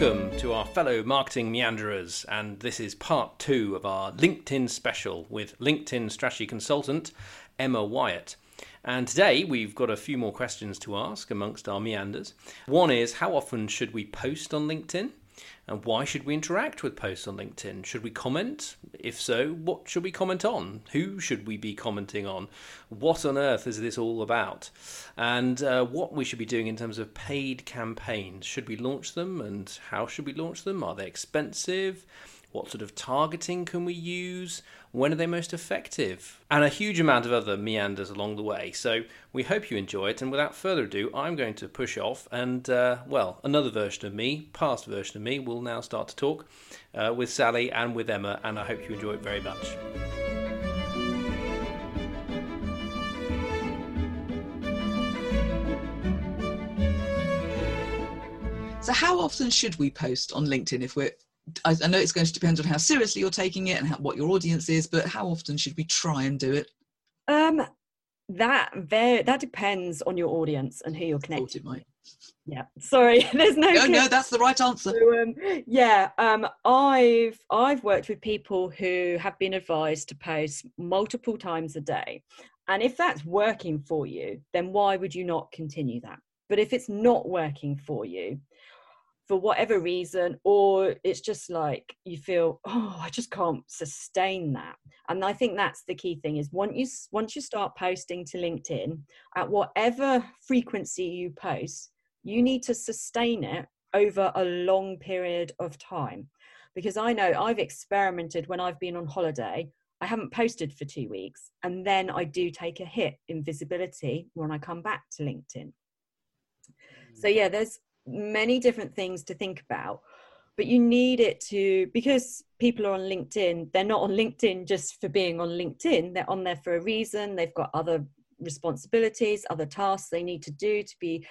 Welcome to our fellow marketing meanderers, and this is part two of our LinkedIn special with LinkedIn strategy consultant Emma Wyatt. And today we've got a few more questions to ask amongst our meanders. One is how often should we post on LinkedIn? And why should we interact with posts on LinkedIn? Should we comment? If so, what should we comment on? Who should we be commenting on? What on earth is this all about? And uh, what we should be doing in terms of paid campaigns. Should we launch them and how should we launch them? Are they expensive? What sort of targeting can we use? When are they most effective? And a huge amount of other meanders along the way. So we hope you enjoy it. And without further ado, I'm going to push off. And, uh, well, another version of me, past version of me, will now start to talk uh, with Sally and with Emma. And I hope you enjoy it very much. So, how often should we post on LinkedIn if we're I, I know it's going to depend on how seriously you're taking it and how, what your audience is, but how often should we try and do it? Um, that very that depends on your audience and who you're connected. Might. Yeah, sorry, there's no. No, no, that's the right answer. So, um, yeah, um, I've I've worked with people who have been advised to post multiple times a day, and if that's working for you, then why would you not continue that? But if it's not working for you, for whatever reason or it's just like you feel oh i just can't sustain that. And i think that's the key thing is once you once you start posting to linkedin at whatever frequency you post you need to sustain it over a long period of time. Because i know i've experimented when i've been on holiday i haven't posted for two weeks and then i do take a hit in visibility when i come back to linkedin. So mm. yeah there's many different things to think about but you need it to because people are on linkedin they're not on linkedin just for being on linkedin. They're on there for a reason. They've got other responsibilities other tasks they need to do to be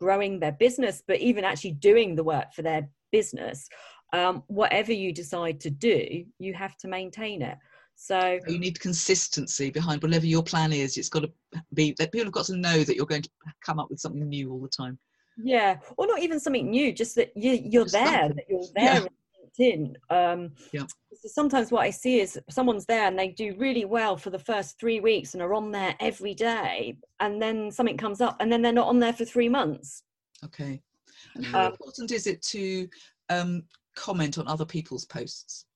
growing their business but even actually doing the work for their business. Um, whatever you decide to do you have to maintain it. So you need consistency behind whatever your plan is. It's got to be that people have got to know that you're going to come up with something new all the time yeah or not even something new just that you, you're just there that you're there yeah. in um yeah. sometimes what i see is someone's there and they do really well for the first three weeks and are on there every day and then something comes up and then they're not on there for three months okay and how um, important is it to um, comment on other people's posts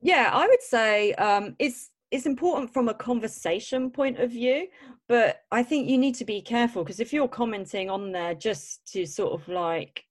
yeah i would say um, it's it's important from a conversation point of view but i think you need to be careful because if you're commenting on there just to sort of like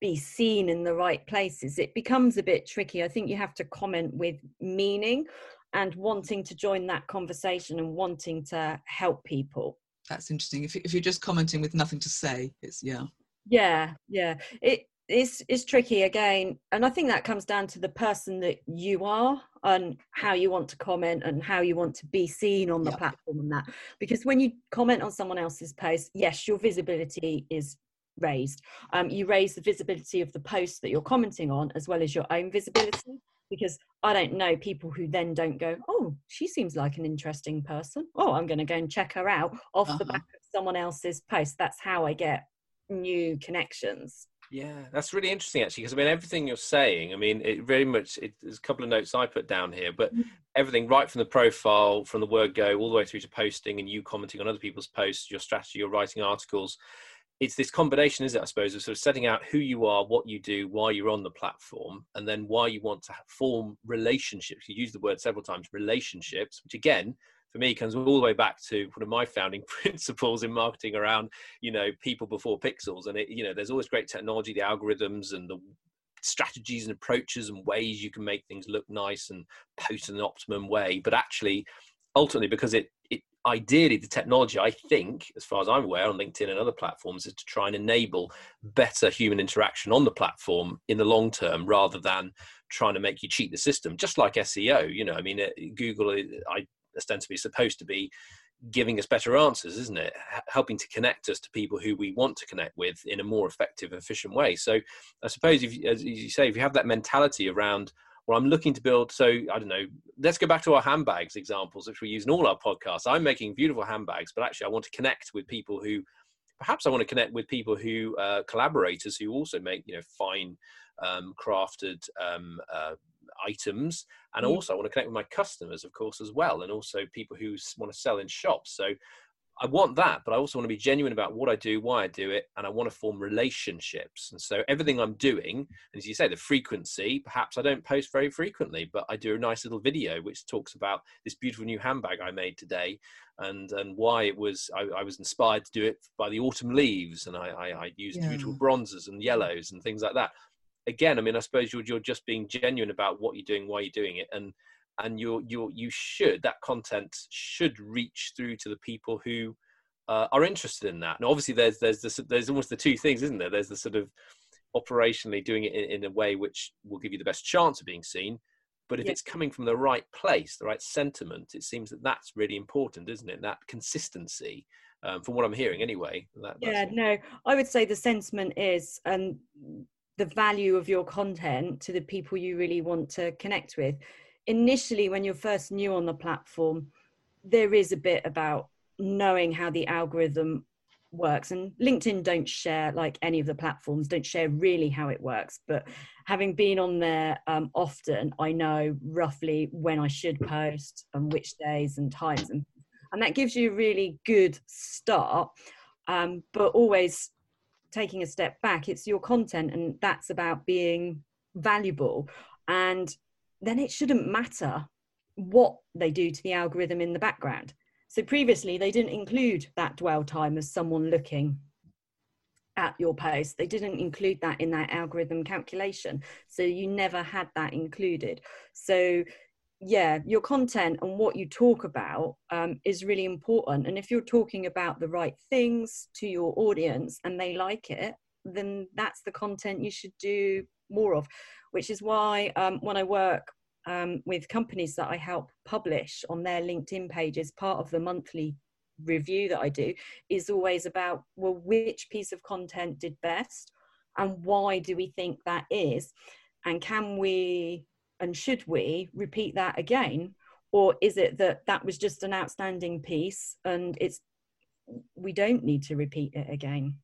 be seen in the right places it becomes a bit tricky. I think you have to comment with meaning and wanting to join that conversation and wanting to help people. That's interesting. If, if you're just commenting with nothing to say it's yeah. Yeah yeah. It it's is tricky again and i think that comes down to the person that you are and how you want to comment and how you want to be seen on the yeah. platform and that. Because when you comment on someone else's post yes your visibility is raised. Um, you raise the visibility of the post that you're commenting on as well as your own visibility. Because i don't know people who then don't go oh she seems like an interesting person. Oh i'm going to go and check her out off uh-huh. the back of someone else's post. That's how i get new connections yeah, that's really interesting actually, because I mean, everything you're saying, I mean, it very much, it, there's a couple of notes I put down here, but mm. everything right from the profile, from the word go, all the way through to posting and you commenting on other people's posts, your strategy, your writing articles. It's this combination, is it, I suppose, of sort of setting out who you are, what you do, why you're on the platform, and then why you want to form relationships. You use the word several times, relationships, which again, for me comes all the way back to one of my founding principles in marketing around you know people before pixels. And it you know there's always great technology the algorithms and the strategies and approaches and ways you can make things look nice and post in an optimum way. But actually ultimately because it, it ideally the technology i think as far as i'm aware on linkedin and other platforms is to try and enable better human interaction on the platform in the long term rather than trying to make you cheat the system just like seo you know. I mean uh, google uh, i ostensibly supposed to be giving us better answers, isn't it? H- helping to connect us to people who we want to connect with in a more effective, efficient way. So I suppose, if, as you say, if you have that mentality around, well, I'm looking to build. So I don't know. Let's go back to our handbags examples, which we use in all our podcasts. I'm making beautiful handbags, but actually, I want to connect with people who perhaps I want to connect with people who uh, collaborators who also make you know fine um, crafted um, uh, items, and mm. also I want to connect with my customers, of course, as well, and also people who want to sell in shops. So I want that, but I also want to be genuine about what I do, why I do it, and I want to form relationships. And so everything I'm doing, as you say, the frequency, perhaps I don't post very frequently, but I do a nice little video which talks about this beautiful new handbag I made today and and why it was I, I was inspired to do it by the autumn leaves and I, I, I used yeah. beautiful bronzes and yellows and things like that. Again, I mean, I suppose you're, you're just being genuine about what you're doing, why you're doing it, and and you're you you should that content should reach through to the people who uh, are interested in that. And obviously, there's there's this, there's almost the two things, isn't there? There's the sort of operationally doing it in, in a way which will give you the best chance of being seen. But if it's coming from the right place, the right sentiment, it seems that that's really important, isn't it? That consistency, um, from what I'm hearing, anyway. That, yeah, no, I would say the sentiment is, and the value of your content to the people you really want to connect with. Initially when you're first new on the platform there is a bit about knowing how the algorithm works and linkedin don't share like any of the platforms don't share really how it works but having been on there um, often i know roughly when i should post and which days and times and, and that gives you a really good start. Um, but always taking a step back it's your content and that's about being valuable and then it shouldn't matter what they do to the algorithm in the background. So previously, they didn't include that dwell time as someone looking at your post. They didn't include that in that algorithm calculation. So you never had that included. So, yeah, your content and what you talk about um, is really important. And if you're talking about the right things to your audience and they like it, then that's the content you should do more of which is why um, when I work um, with companies that I help publish on their LinkedIn pages, part of the monthly review that I do is always about well, which piece of content did best and why do we think that is? And can we and should we repeat that again? Or is it that that was just an outstanding piece and it's we don't need to repeat it again?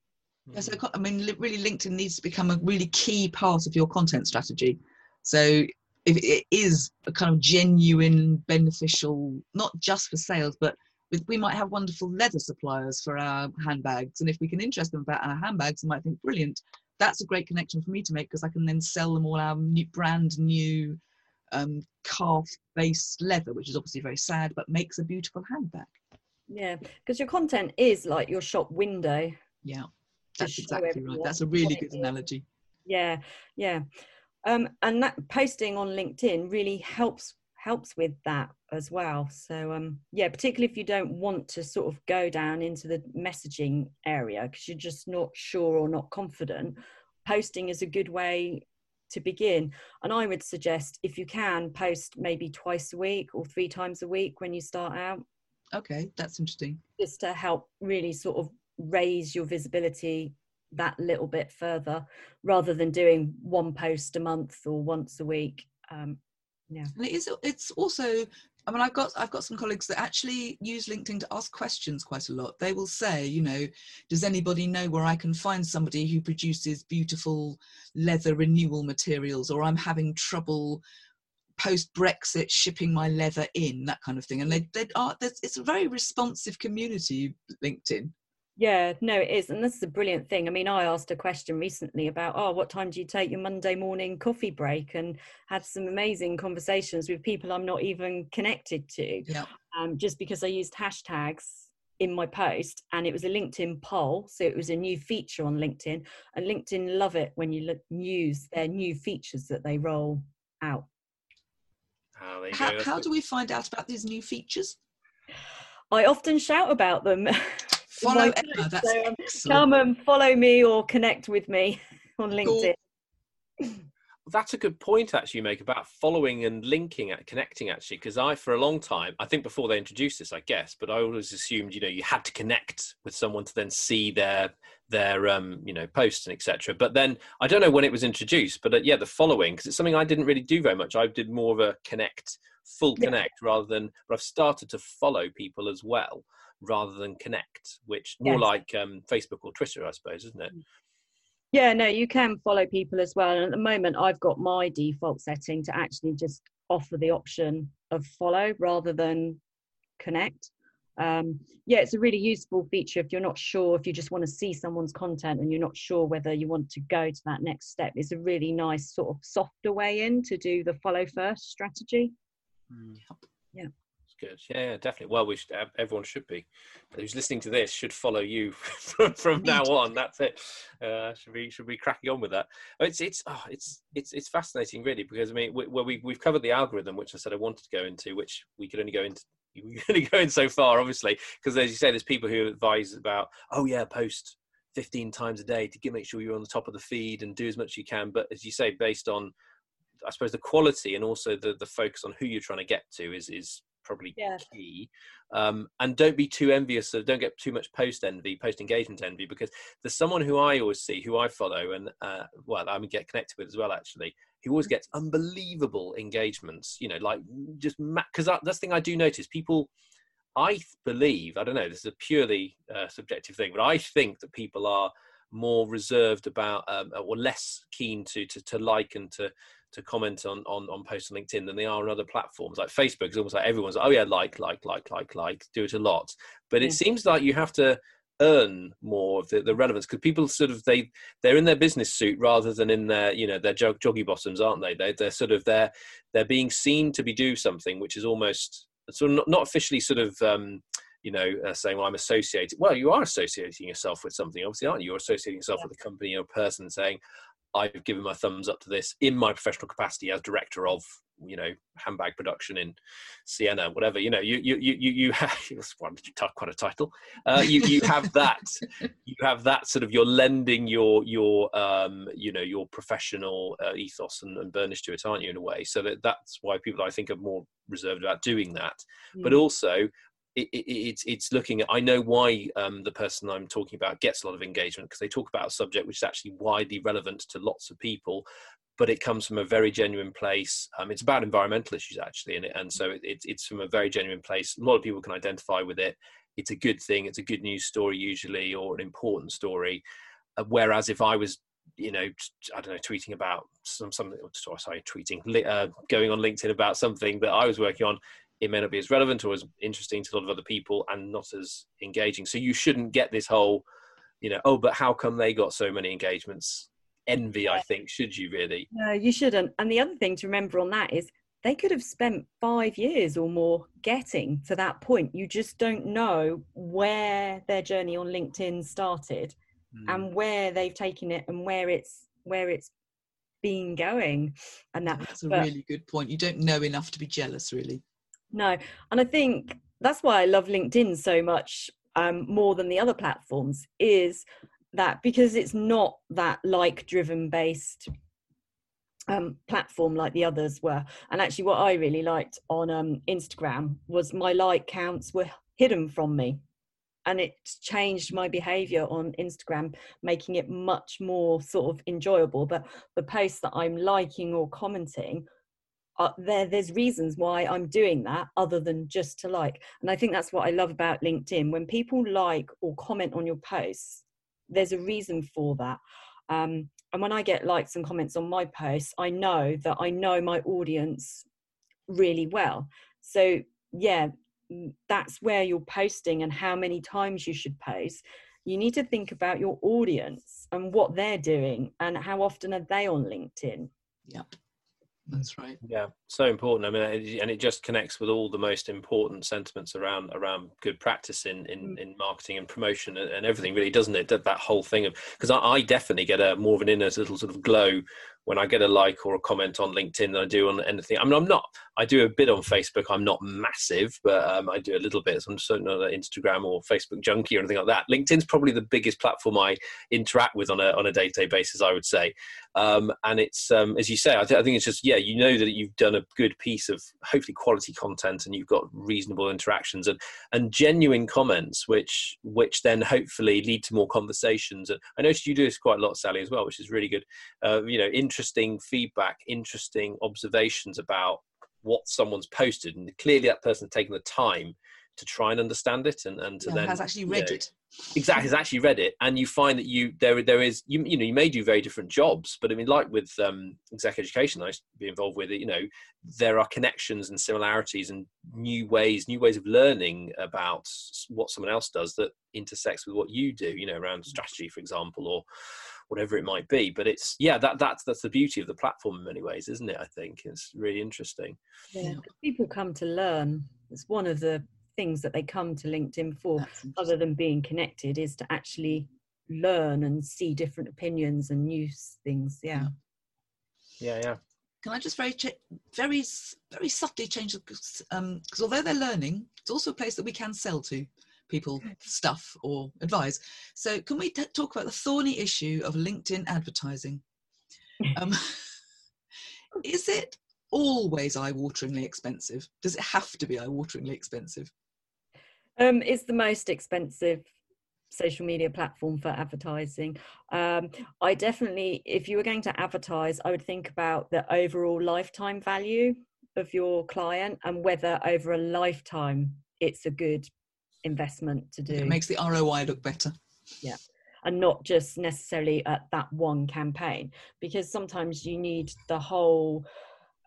Hmm. Yes, I mean, really, LinkedIn needs to become a really key part of your content strategy. So if it is a kind of genuine, beneficial, not just for sales, but we might have wonderful leather suppliers for our handbags, and if we can interest them about our handbags, they might think, brilliant. That's a great connection for me to make because I can then sell them all our new, brand new um, calf-based leather, which is obviously very sad, but makes a beautiful handbag. Yeah, because your content is like your shop window. Yeah. That's exactly right. That's a really good analogy. Yeah, yeah. Um, and that posting on LinkedIn really helps helps with that as well. So um, yeah, particularly if you don't want to sort of go down into the messaging area because you're just not sure or not confident, posting is a good way to begin. And I would suggest if you can post maybe twice a week or three times a week when you start out. Okay, that's interesting. Just to help really sort of raise your visibility that little bit further rather than doing one post a month or once a week um, yeah and it is it's also I mean, I've got I've got some colleagues that actually use LinkedIn to ask questions quite a lot. They will say, you know, does anybody know where I can find somebody who produces beautiful leather renewal materials, or I'm having trouble post Brexit shipping my leather in, that kind of thing. And they they are it's a very responsive community, LinkedIn. Yeah, no, it is. And this is a brilliant thing. I mean, I asked a question recently about, oh, what time do you take your Monday morning coffee break? And had some amazing conversations with people I'm not even connected to. Yeah. Um, just because I used hashtags in my post and it was a LinkedIn poll. So it was a new feature on LinkedIn. And LinkedIn love it when you look, use their new features that they roll out. Oh, how, how do we find out about these new features? I often shout about them. Follow Emma. That's so, um, come and follow me or connect with me on LinkedIn. Cool. that's a good point actually you make about following and linking at connecting actually because i for a long time i think before they introduced this i guess but i always assumed you know you had to connect with someone to then see their their um you know posts and etc but then i don't know when it was introduced but uh, yeah the following because it's something i didn't really do very much i did more of a connect full connect yeah. rather than but i've started to follow people as well rather than connect which more like um facebook or twitter i suppose isn't it mm. Yeah, no, you can follow people as well. And at the moment, I've got my default setting to actually just offer the option of follow rather than connect. Um, yeah, it's a really useful feature if you're not sure, if you just want to see someone's content and you're not sure whether you want to go to that next step. It's a really nice sort of softer way in to do the follow first strategy. Mm. Yeah good. Yeah, definitely. Well, we should. Everyone should be. Who's listening to this should follow you from, from now on. That's it. Uh, should be should be cracking on with that. It's it's oh, it's it's it's fascinating, really, because I mean, we, well, we we've covered the algorithm, which I said I wanted to go into, which we could only go into. We could only go in so far, obviously, because as you say, there's people who advise about, oh yeah, post 15 times a day to get make sure you're on the top of the feed and do as much as you can. But as you say, based on I suppose the quality and also the the focus on who you're trying to get to is is probably yeah. key. Um, and don't be too envious of, don't get too much post envy, post engagement envy, because there's someone who I always see, who I follow, and uh, well, I mean, get connected with as well, actually, who always gets unbelievable engagements, you know, like just because ma- that's the thing I do notice. People, I believe, I don't know, this is a purely uh, subjective thing, but I think that people are more reserved about um, or less keen to, to, to like and to to comment on, on, on posts on LinkedIn than they are on other platforms. Like Facebook is almost like everyone's, oh yeah, like, like, like, like, like, do it a lot. But it seems like you have to earn more of the, the relevance because people sort of they they're in their business suit rather than in their you know their jog, joggy bottoms aren't they they they're sort of they're they're being seen to be do something which is almost sort of not, not officially sort of um you know uh, saying well i'm associated well you are associating yourself with something obviously aren't you you're associating yourself yeah. with a company or a person saying I've given my thumbs up to this in my professional capacity as director of you know handbag production in Siena, whatever. You know, you you you you you have quite a title. Uh, you you have that you have that sort of you're lending your your um you know your professional uh, ethos and, and burnish to it, aren't you? In a way, so that that's why people I think are more reserved about doing that. Mm. But also, it, it, it's it's looking at. I know why um, the person I'm talking about gets a lot of engagement because they talk about a subject which is actually widely relevant to lots of people, but it comes from a very genuine place. Um, it's about environmental issues actually, and, and so it, it's from a very genuine place. A lot of people can identify with it. It's a good thing. It's a good news story usually, or an important story. Uh, whereas if I was you know, I don't know, tweeting about some something. Sorry, tweeting, uh, going on LinkedIn about something that I was working on it may not be as relevant or as interesting to a lot of other people and not as engaging. So you shouldn't get this whole, you know, oh, but how come they got so many engagements? Envy, I think, should you really? No, you shouldn't. And the other thing to remember on that is they could have spent five years or more getting to that point. You just don't know where their journey on LinkedIn started mm. and where they've taken it and where it's where it's been going. And that, that's a but, really good point. You don't know enough to be jealous, really. No, and I think that's why I love LinkedIn so much um, more than the other platforms is that because it's not that like driven based um, platform like the others were. And actually, what I really liked on um, Instagram was my like counts were hidden from me. And it changed my behavior on Instagram, making it much more sort of enjoyable. But the posts that I'm liking or commenting uh, there there's reasons why i'm doing that other than just to like. And i think that's what i love about linkedin. When people like or comment on your posts there's a reason for that. Um, and when i get likes and comments on my posts i know that i know my audience really well. So yeah that's where you're posting and how many times you should post. You need to think about your audience and what they're doing and how often are they on linkedin. Yeah that's right. Yeah, so important. I mean, and it just connects with all the most important sentiments around around good practice in in, mm. in marketing and promotion and, and, everything, really, doesn't it? That, that whole thing of because I, I, definitely get a more of an inner little sort of glow when I get a like or a comment on LinkedIn than I do on anything. I mean, I'm not. I do a bit on Facebook. I'm not massive, but um, I do a little bit. So I'm certainly not an Instagram or Facebook junkie or anything like that. LinkedIn's probably the biggest platform I interact with on a on a day to day basis. I would say, um, and it's um, as you say. I, th- I think it's just yeah. You know that you've done a good piece of hopefully quality content, and you've got reasonable interactions and and genuine comments, which which then hopefully lead to more conversations. And I noticed you do this quite a lot, Sally, as well, which is really good. Uh, you know, interesting feedback, interesting observations about what someone's posted, and clearly that person's taken the time to try and understand it and, and to Yeah, then has actually read know, it. exactly has actually read it and you find that you there there is you you know you may do very different jobs but i mean like with um exec education i used to be involved with it you know there are connections and similarities and new ways new ways of learning about what someone else does that intersects with what you do you know around strategy for example or whatever it might be but it's yeah that that's that's the beauty of the platform in many ways isn't it i think it's really interesting Yeah, Yeah. 'cause people come to learn. It's one of the things that they come to LinkedIn for, other than being connected, is to actually learn and see different opinions and new things. Yeah. yeah yeah Can I just very, cha- very, very subtly change the because um, 'cause although they're learning, it's also a place that we can sell to people stuff or advise. So can we t- talk about the thorny issue of LinkedIn advertising? Um, is it always eye-wateringly expensive? Does it have to be eye-wateringly expensive? Um, it's the most expensive social media platform for advertising. Um, I definitely, if you were going to advertise, I would think about the overall lifetime value of your client and whether over a lifetime it's a good investment to do. It makes the ROI look better. Yeah. And not just necessarily at that one campaign because sometimes you need the whole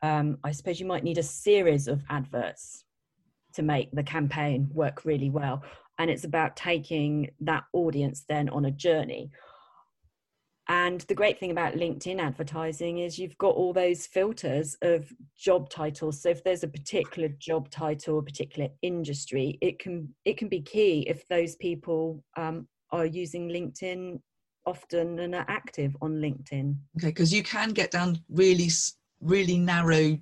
um, i suppose you might need a series of adverts to make the campaign work really well. And it's about taking that audience then on a journey. And the great thing about linkedin advertising is you've got all those filters of job titles. So if there's a particular job title a particular industry it can it can be key if those people um, are using LinkedIn often and are active on LinkedIn. Okay, because you can get down really, really narrow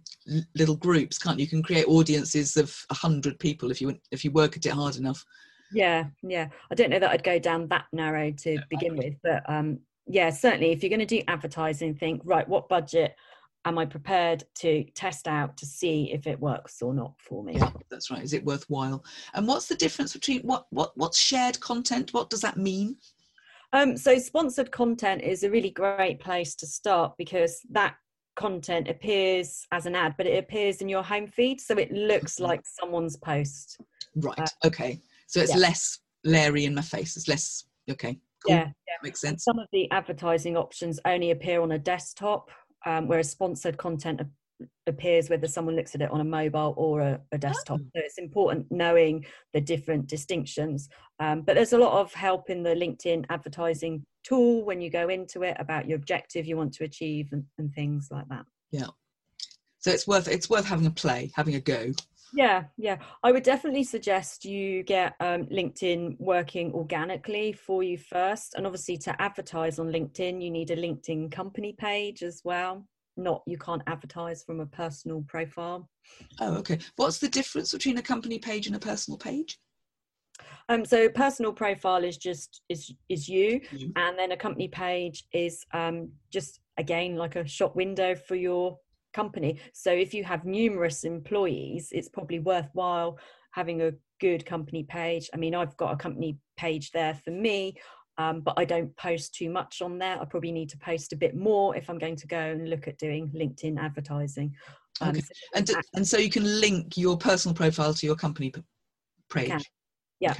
little groups, can't you? You can create audiences of a hundred people if you if you work at it hard enough. Yeah, yeah. I don't know that I'd go down that narrow to begin with, but um, yeah, certainly if you're going to do advertising, think right, what budget am I prepared to test out to see if it works or not for me? Yeah, that's right. Is it worthwhile? And what's the difference between what what what's shared content? What does that mean? Um, so sponsored content is a really great place to start because that content appears as an ad, but it appears in your home feed, so it looks Mhm. like someone's post. Right. Uh, okay. So it's yeah. less Larry in my face. It's less. Okay. Cool. Yeah, Makes sense. some of the advertising options only appear on a desktop, um, whereas sponsored content appears whether someone looks at it on a mobile or a, a desktop. Oh. So it's important knowing the different distinctions. Um, but there's a lot of help in the LinkedIn advertising tool when you go into it about your objective you want to achieve and, and things like that. Yeah. So it's worth it's worth having a play, having a go. Yeah, yeah. I would definitely suggest you get um, LinkedIn working organically for you first. And obviously, to advertise on LinkedIn, you need a LinkedIn company page as well. Not you can't advertise from a personal profile. Oh, okay. What's the difference between a company page and a personal page? Um, so personal profile is just is is you, You. and then a company page is um, just again like a shop window for your company. So if you have numerous employees, it's probably worthwhile having a good company page. I mean, I've got a company page there for me, um, but I don't post too much on there. I probably need to post a bit more if I'm going to go and look at doing LinkedIn advertising. Um, Okay. so And to, and so you can link your personal profile to your company page. can. Yeah.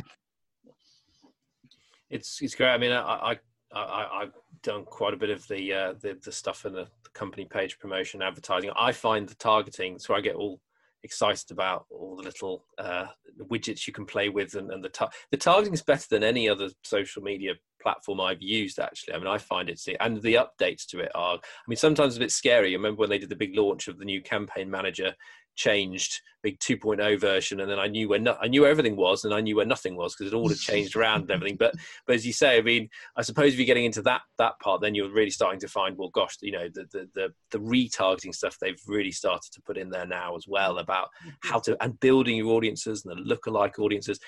it's it's great. I mean, I, I, I I've done quite a bit of the uh, the, the stuff in the, the company page promotion, advertising. I find the targeting, so I get all excited about all the little uh, widgets you can play with, and, and the tar- the targeting is better than any other social media platform I've used. Actually, I mean, I find it's and the updates to it are. I mean, sometimes a bit scary. I remember when they did the big launch of the new campaign manager changed big 2.0 version and then i knew where no, i knew where everything was and i knew where nothing was because it all had changed around and everything. But but as you say i mean i suppose if you're getting into that that part then you're really starting to find well gosh you know the the the, the retargeting stuff they've really started to put in there now as well about mm-hmm. how to and building your audiences and the lookalike audiences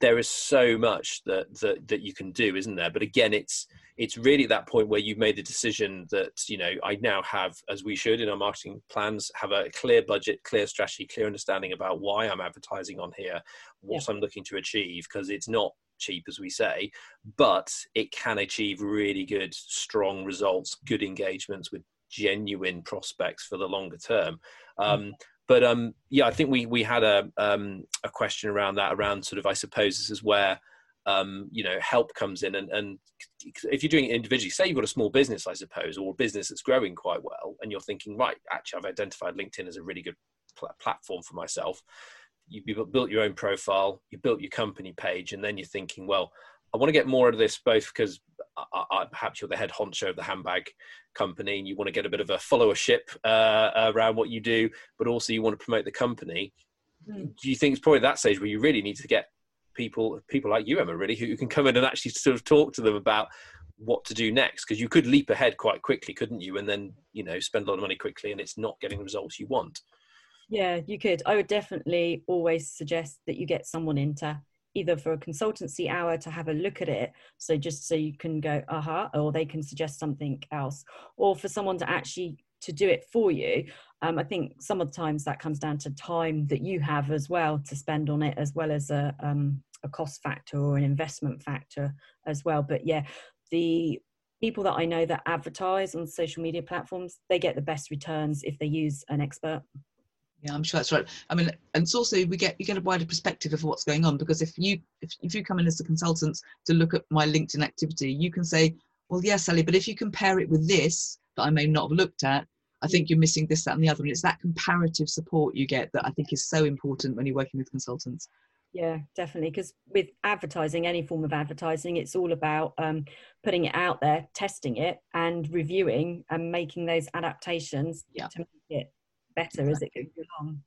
there is so much that, that that you can do isn't there but again it's it's really that point where you've made the decision that you know i now have as we should in our marketing plans have a clear budget clear strategy clear understanding about why i'm advertising on here what yeah. i'm looking to achieve because it's not cheap as we say but it can achieve really good strong results good engagements with genuine prospects for the longer term mm. um, but um, yeah, I think we we had a um, a question around that around sort of I suppose this is where um, you know help comes in. And, and if you're doing it individually say you've got a small business i suppose or a business that's growing quite well and you're thinking right actually i've identified linkedin as a really good pl- platform for myself. You, have built your own profile you built your company page and then you're thinking well I want to get more out of this, both because I, I, perhaps you're the head honcho of the handbag company and you want to get a bit of a followership uh, around what you do, but also you want to promote the company. Mm. Do you think it's probably that stage where you really need to get people, people like you, Emma, really, who can come in and actually sort of talk to them about what to do next? Because you could leap ahead quite quickly, couldn't you? And then you know spend a lot of money quickly, and it's not getting the results you want. Yeah, you could. I would definitely always suggest that you get someone in to either for a consultancy hour to have a look at it so just so you can go aha uh-huh, or they can suggest something else or for someone to actually to do it for you. Um, i think some of the times that comes down to time that you have as well to spend on it as well as a, um, a cost factor or an investment factor as well. But yeah the people that i know that advertise on social media platforms they get the best returns if they use an expert yeah, I'm sure that's right. I mean, and it's also we get you get a wider perspective of what's going on because if you if, if you come in as a consultant to look at my LinkedIn activity, you can say, well, yes, Sally, but if you compare it with this that I may not have looked at, I think you're missing this, that, and the other. And it's that comparative support you get that I think is so important when you're working with consultants. Yeah, definitely. Because with advertising, any form of advertising, it's all about um, putting it out there, testing it, and reviewing and making those adaptations yeah. to make it better as it goes along.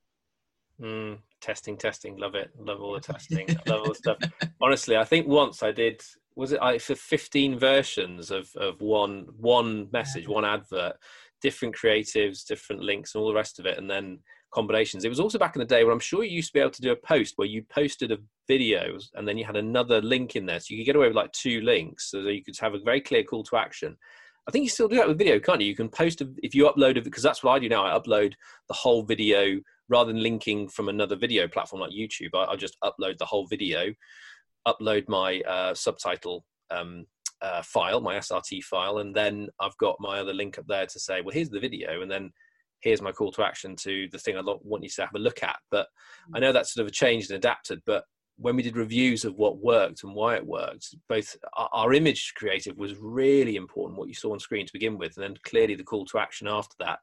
Mm, testing, testing, love it. Love all the testing, love all the stuff. Honestly, I think once I did. Was it I for fifteen versions of of one one message, yeah. one advert, different creatives, different links, and all the rest of it, and then combinations. It was also back in the day where I'm sure you used to be able to do a post where you posted a video and then you had another link in there, so you could get away with like two links, so that you could have a very clear call to action. I think you still do that with video, can't you? You can post a, if you upload it because that's what I do now. I upload the whole video rather than linking from another video platform like YouTube. I, I just upload the whole video, upload my uh, subtitle um, uh, file, my SRT file, and then I've got my other link up there to say, well, here's the video, and then here's my call to action to the thing I want you to have a look at. But I know that's sort of changed and adapted, but when we did reviews of what worked and why it worked, both our, image creative was really important, what you saw on screen to begin with, and then clearly the call to action after that.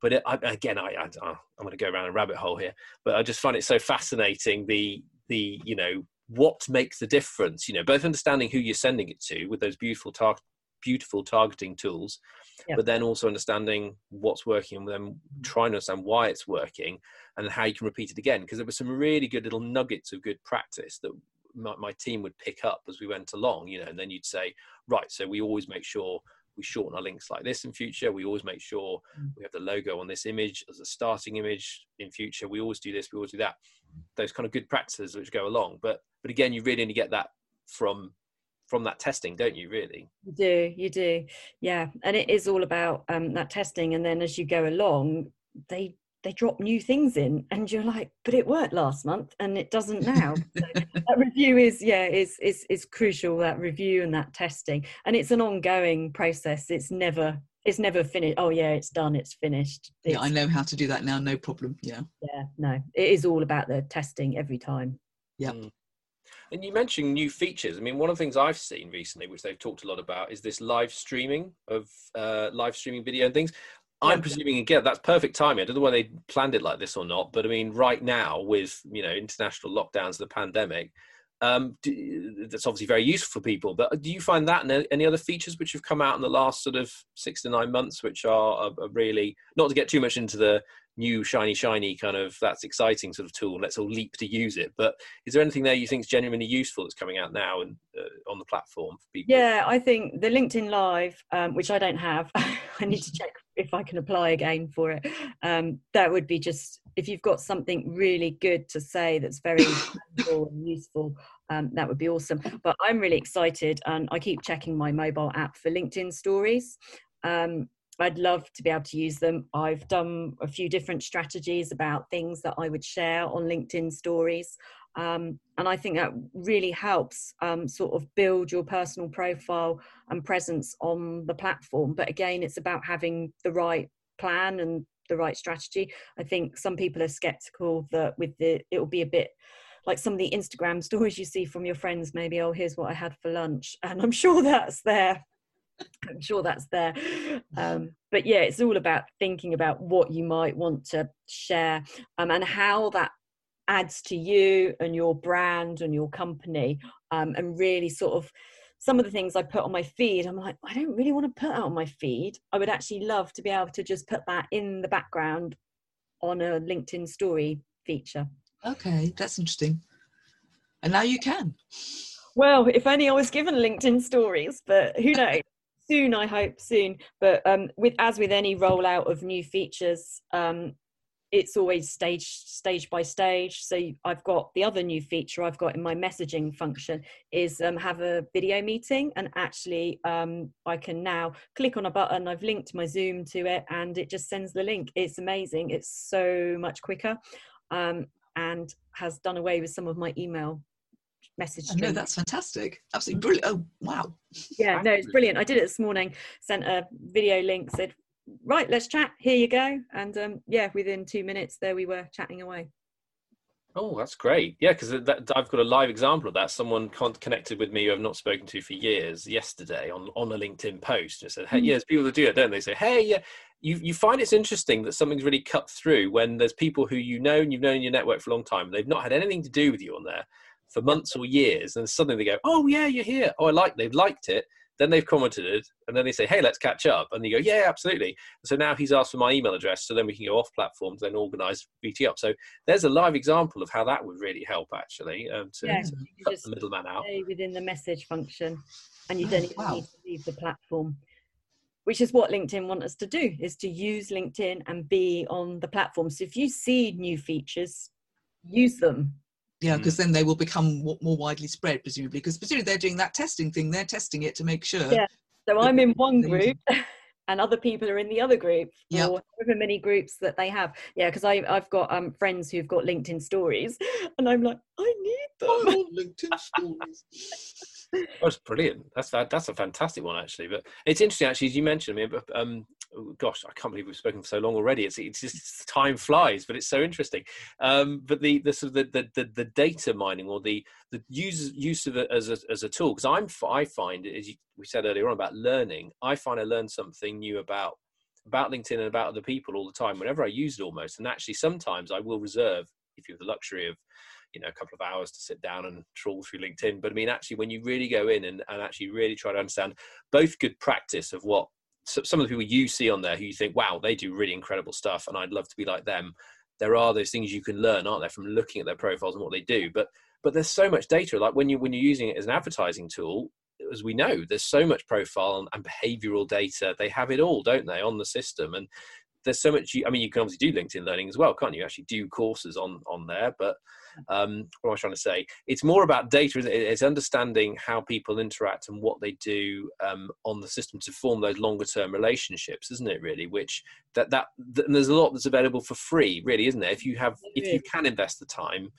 But it, I, again, I, I, I'm going to go around a rabbit hole here, but I just find it so fascinating the the you know what makes the difference. You know, both understanding who you're sending it to with those beautiful tar- beautiful targeting tools, yep. but then also understanding what's working and then trying to understand why it's working and how you can repeat it again. Because there were some really good little nuggets of good practice that my, my, team would pick up as we went along, you know, and then you'd say, right, so we always make sure we shorten our links like this in future. We always make sure mm. we have the logo on this image as a starting image in future. We always do this, we always do that. Those kind of good practices which go along. But but again, you really only get that from from that testing, don't you? Really, you do. You do. Yeah, and it is all about um, that testing. And then as you go along, they they drop new things in, and you're like, but it worked last month, and it doesn't now. so that review is yeah is is is crucial. That review and that testing, and it's an ongoing process. It's never it's never finished. Oh yeah, it's done. It's finished. It's, yeah, I know how to do that now. No problem. Yeah. Yeah. No, it is all about the testing every time. Yeah. Mm. And you mentioned new features. I mean, one of the things I've seen recently, which they've talked a lot about, is this live streaming of uh, live streaming video and things. I'm presuming again that's perfect timing. I don't know whether they planned it like this or not, but I mean, right now with you know international lockdowns, the pandemic, um, do, that's obviously very useful for people. But do you find that and any other features which have come out in the last sort of six to nine months, which are, are, are really not to get too much into the new shiny shiny kind of that's exciting sort of tool let's all leap to use it. But is there anything there you think is genuinely useful that's coming out now and uh, on the platform for people? Yeah i think the linkedin live um, which i don't have i need to check if i can apply again for it. Um, that would be just if you've got something really good to say that's very useful um, that would be awesome. But i'm really excited and i keep checking my mobile app for linkedin stories. Um, I'd love to be able to use them. I've done a few different strategies about things that I would share on LinkedIn stories. Um, and I think that really helps um, sort of build your personal profile and presence on the platform. But again, it's about having the right plan and the right strategy. I think some people are skeptical that with the, it will be a bit like some of the Instagram stories you see from your friends, maybe, oh, here's what I had for lunch. And I'm sure that's there I'm sure that's there. Um, but yeah, it's all about thinking about what you might want to share um, and how that adds to you and your brand and your company. Um, and really, sort of, some of the things I put on my feed, I'm like, I don't really want to put out on my feed. I would actually love to be able to just put that in the background on a LinkedIn story feature. Okay, that's interesting. And now you can. Well, if only I was given LinkedIn stories, but who knows? Soon i hope soon. But um, with as with any rollout of new features um, it's always stage stage by stage. So i've got the other new feature i've got in my messaging function is um, have a video meeting. And actually um, i can now click on a button. I've linked my zoom to it and it just sends the link. It's amazing. It's so much quicker um, and has done away with some of my email message no that's fantastic absolutely brilliant oh wow yeah no it's brilliant i did it this morning sent a video link said right let's chat here you go and um, yeah within two minutes there we were chatting away Oh, that's great. Yeah, because I've got a live example of that. Someone connected with me who I've not spoken to for years yesterday on, on a LinkedIn post and said, Hey, mm. yeah, there's people that do it, don't they? Say, Hey, yeah, you, you find it's interesting that something's really cut through when there's people who you know and you've known in your network for a long time. They've not had anything to do with you on there for months or years, and suddenly they go, "Oh yeah, you're here. Oh, I like." They've liked it. Then they've commented, it, and then they say, "Hey, let's catch up." And you go, "Yeah, absolutely." So now he's asked for my email address, so then we can go off platform to then organise VT up. So there's a live example of how that would really help, actually, um, to, yeah, to cut the middleman out. Within the message function, and you don't even wow. need to leave the platform which is what LinkedIn want us to do is to use LinkedIn and be on the platform. So if you see new features, use them yeah because mm. then they will become more widely spread presumably because presumably they're doing that testing thing they're testing it to make sure yeah so i'm in one group and other people are in the other group yep. or however many groups that they have yeah because i've got um friends who've got linkedin stories and i'm like i need them linkedin stories that's brilliant that's that, that's a fantastic one actually but it's interesting actually as you mentioned i mean um gosh, I can't believe we've spoken for so long already. It's, it's just time flies, but it's so interesting. Um, but the the, sort of the, the, the data mining or the the use use of it as a, as a tool, because I'm I find as we said earlier on about learning, I find I learn something new about about LinkedIn and about other people all the time. Whenever I use it, almost, and actually sometimes I will reserve if you have the luxury of you know a couple of hours to sit down and trawl through linkedin but i mean actually when you really go in and, and actually really try to understand both good practice of what some of the people you see on there who you think, wow, they do really incredible stuff, and I'd love to be like them. There are those things you can learn, aren't there, from looking at their profiles and what they do. But but there's so much data. Like when you when you're using it as an advertising tool, as we know, there's so much profile and, behavioural data. They have it all, don't they, on the system? And there's so much. I mean, you can obviously do LinkedIn Learning as well, can't you? Actually, do courses on on there, but um, what am I trying to say? It's more about data. It's understanding how people interact and what they do um, on the system to form those longer term relationships, isn't it? Really, which that that and there's a lot that's available for free, really, isn't there? If you have, if you can invest the time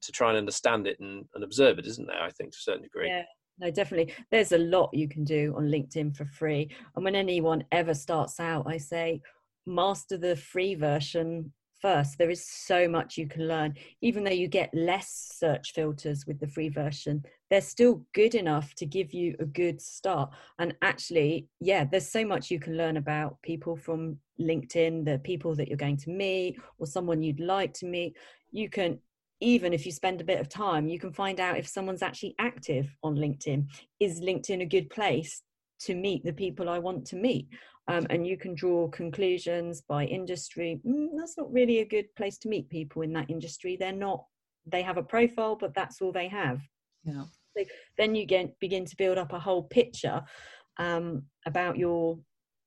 to try and understand it and, and observe it, isn't there? I think to a certain degree. Yeah no definitely there's a lot you can do on linkedin for free and when anyone ever starts out i say master the free version first. There is so much you can learn. Even though you get less search filters with the free version, they're still good enough to give you a good start. And actually, yeah, there's so much you can learn about people from LinkedIn, the people that you're going to meet, or someone you'd like to meet. You can even if you spend a bit of time, you can find out if someone's actually active on LinkedIn. Is LinkedIn a good place to meet the people I want to meet? Um, and you can draw conclusions by industry. Mm, that's not really a good place to meet people in that industry. They're not. They have a profile, but that's all they have. Yeah. So then you get begin to build up a whole picture um, about your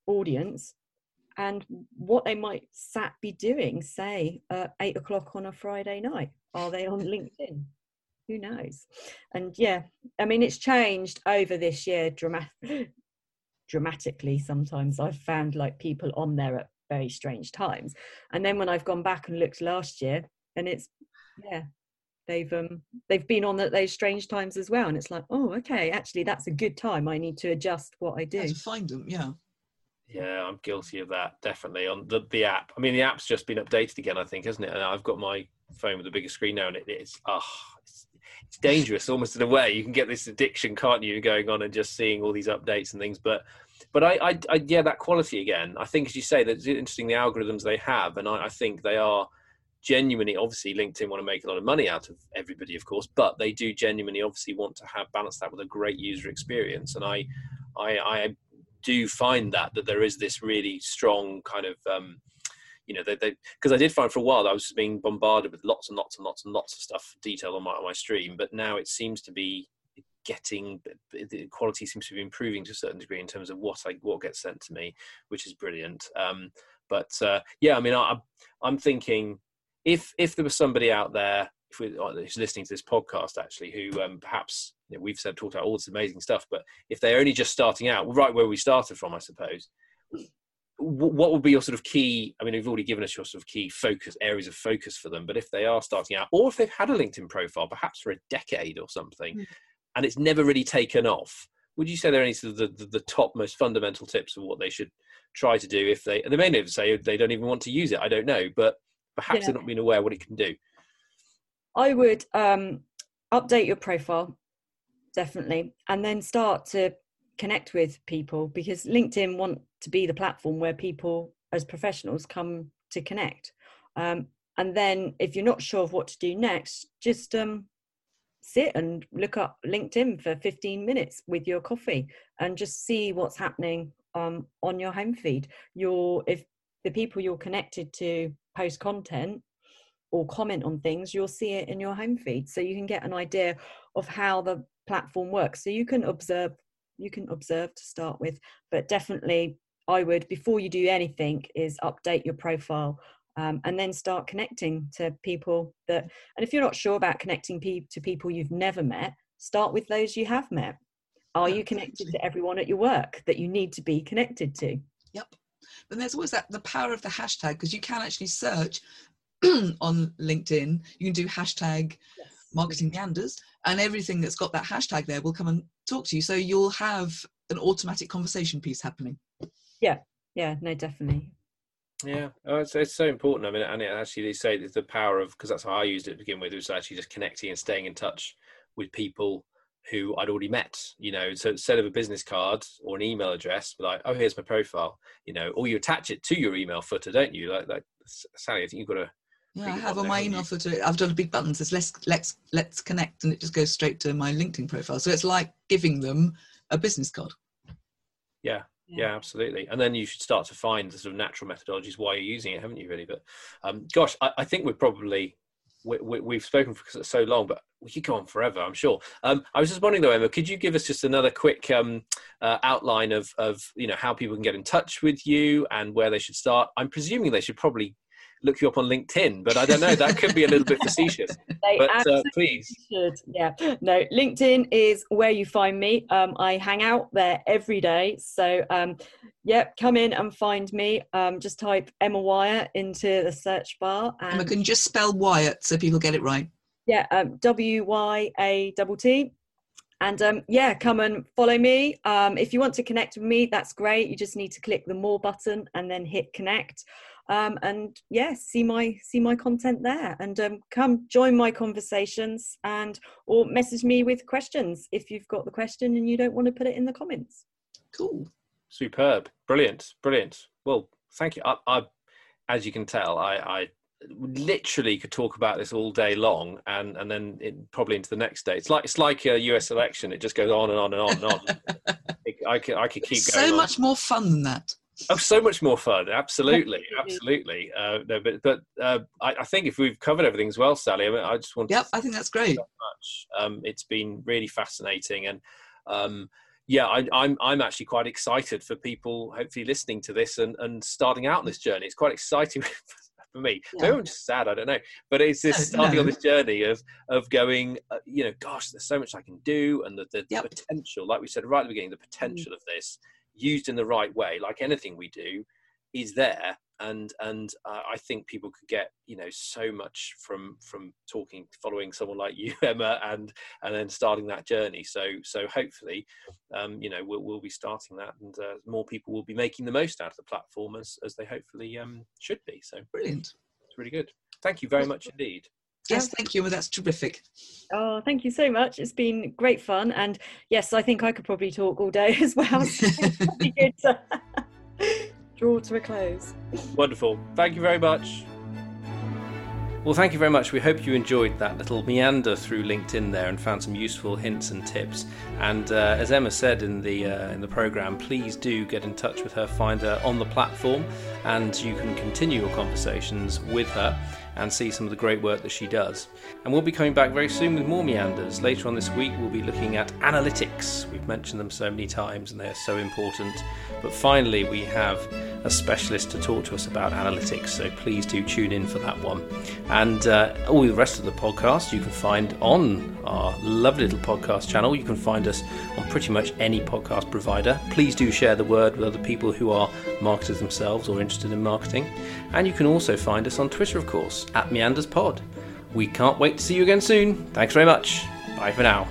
audience and what they might sat be doing, say, at eight o'clock on a Friday night. Are they on LinkedIn? Who knows? And yeah, I mean, it's changed over this year dramatic, dramatically. Sometimes I've found like people on there at very strange times, and then when I've gone back and looked last year, and it's yeah, they've um they've been on at those strange times as well, and it's like, oh, okay, actually, that's a good time. I need to adjust what I do. Yeah, to find them, yeah. Yeah, I'm guilty of that definitely on the the app. I mean, the app's just been updated again, I think, hasn't it? And I've got my phone with a bigger screen now, and it, it's ah, oh, dangerous almost in a way. You can get this addiction, can't you, going on and just seeing all these updates and things. But but I, I, I yeah, that quality again. I think, as you say, that's interesting. The algorithms they have, and I, I think they are genuinely obviously linkedin want to make a lot of money out of everybody of course but they do genuinely obviously want to have balance that with a great user experience and i i i do find that that there is this really strong kind of um, you know, they because I did find for a while I was being bombarded with lots and lots and lots and lots of stuff detailed on my on my stream, but now it seems to be getting the quality seems to be improving to a certain degree in terms of what I what gets sent to me, which is brilliant. Um, but uh, yeah, I mean, I, I'm thinking if if there was somebody out there if we, uh, who's listening to this podcast actually who um, perhaps you know, we've said talked about all this amazing stuff, but if they're only just starting out, right where we started from, I suppose, what would be your sort of key? I mean, you've already given us your sort of key focus areas of focus for them, but if they are starting out, or if they've had a LinkedIn profile, perhaps for a decade or something, mm. and it's never really taken off, would you say there are any sort of the, the, the, top most fundamental tips of what they should try to do if they? And they may never say they don't even want to use it. I don't know, but perhaps yeah. they're not being aware what it can do. I would um, update your profile definitely, and then start to connect with people because LinkedIn want to be the platform where people as professionals come to connect. Um, and then if you're not sure of what to do next, just um, sit and look up LinkedIn for 15 minutes with your coffee and just see what's happening um, on your home feed. Your if the people you're connected to post content or comment on things, you'll see it in your home feed. So you can get an idea of how the platform works. So you can observe you can observe to start with but definitely i would before you do anything is update your profile um, and then start connecting to people that and if you're not sure about connecting pe- to people you've never met start with those you have met. Are you connected to everyone at your work that you need to be connected to? Yep. But there's always that the power of the hashtag because you can actually search on linkedin you can do hashtag yes. marketing meanders and everything that's got that hashtag there will come and talk to you. So you'll have an automatic conversation piece happening yeah yeah no definitely yeah oh, it's, it's so important i mean and it actually they say the power of because that's how i used it to begin with was actually just connecting and staying in touch with people who I'd already met, you know. So instead of a business card or an email address, like, oh, here's my profile, you know, or you attach it to your email footer, don't you? Like, like Sally, I think you've got to yeah, I have on my email footer. I've done a big button that says let's let's let's connect, and it just goes straight to my LinkedIn profile. So it's like giving them a business card. Yeah, yeah, absolutely. And then you should start to find the sort of natural methodologies why you're using it, haven't you? Really, but um, gosh, I, I think we're probably we, have spoken for so long, but we could go on forever, I'm sure. Um, I was just wondering though, Emma, could you give us just another quick um, uh, outline of, of you know how people can get in touch with you and where they should start? I'm presuming they should probably look you up on LinkedIn, but I don't know. That could be a little bit facetious. They but uh, please, should. Yeah, no. LinkedIn is where you find me. Um, I hang out there every day. So, um, yeah, come in and find me. Um, just type Emma Wyatt into the search bar. And, Emma, can you just spell Wyatt so people get it right? Yeah, um, W Y A T T. And um, yeah, come and follow me. Um, if you want to connect with me, that's great. You just need to click the more button and then hit connect. Um, and yeah see my see my content there. And um, come join my conversations and or message me with questions if you've got the question and you don't want to put it in the comments. Cool. Superb. Brilliant. Brilliant. Well thank you. I, I as you can tell i i literally could talk about this all day long and and then it, probably into the next day it's like it's like a us election it just goes on and on and on and on it, i could i could keep going so on. much more fun than that Oh, so much more fun! Absolutely, absolutely. Uh, no, but but uh, I, I, think if we've covered everything as well, Sally, I, mean, I just want. Yep, I think that's great. So much. Um, it's been really fascinating, and um, yeah, I, am I'm, I'm actually quite excited for people hopefully listening to this and, and starting out on this journey. It's quite exciting for me. Yeah. Maybe I'm just sad. I don't know, but it's this starting no. on this journey of of going. Uh, you know, gosh, there's so much I can do, and the, the yep. potential, like we said right at the beginning, the mm. potential mm. of this used in the right way, like anything we do, is there and and uh, I think people could get you know so much from from talking, following someone like you, Emma, and and then starting that journey. So so hopefully, um, you know, we'll we'll be starting that, and uh, more people will be making the most out of the platform as as they hopefully um, should be. So brilliant, it's really good. Thank you very much indeed. Yes, thank you. Well, that's terrific. Oh, thank you so much. It's been great fun, and yes, I think I could probably talk all day as well. So good to draw to a close. Wonderful. Thank you very much. Well, thank you very much. We hope you enjoyed that little meander through LinkedIn there and found some useful hints and tips. And uh, as Emma said in the uh, in the program, please do get in touch with her, find her on the platform, and you can continue your conversations with her and see some of the great work that she does. And we'll be coming back very soon with more meanders. Later on this week, we'll be looking at analytics. We've mentioned them so many times and they're so important. But finally, we have a specialist to talk to us about analytics, so please do tune in for that one. And uh, all the rest of the podcast you can find on our lovely little podcast channel. You can find us on pretty much any podcast provider. Please do share the word with other people who are marketers themselves or interested in marketing. And you can also find us on Twitter, of course, at MeandersPod. We can't wait to see you again soon. Thanks very much. Bye for now.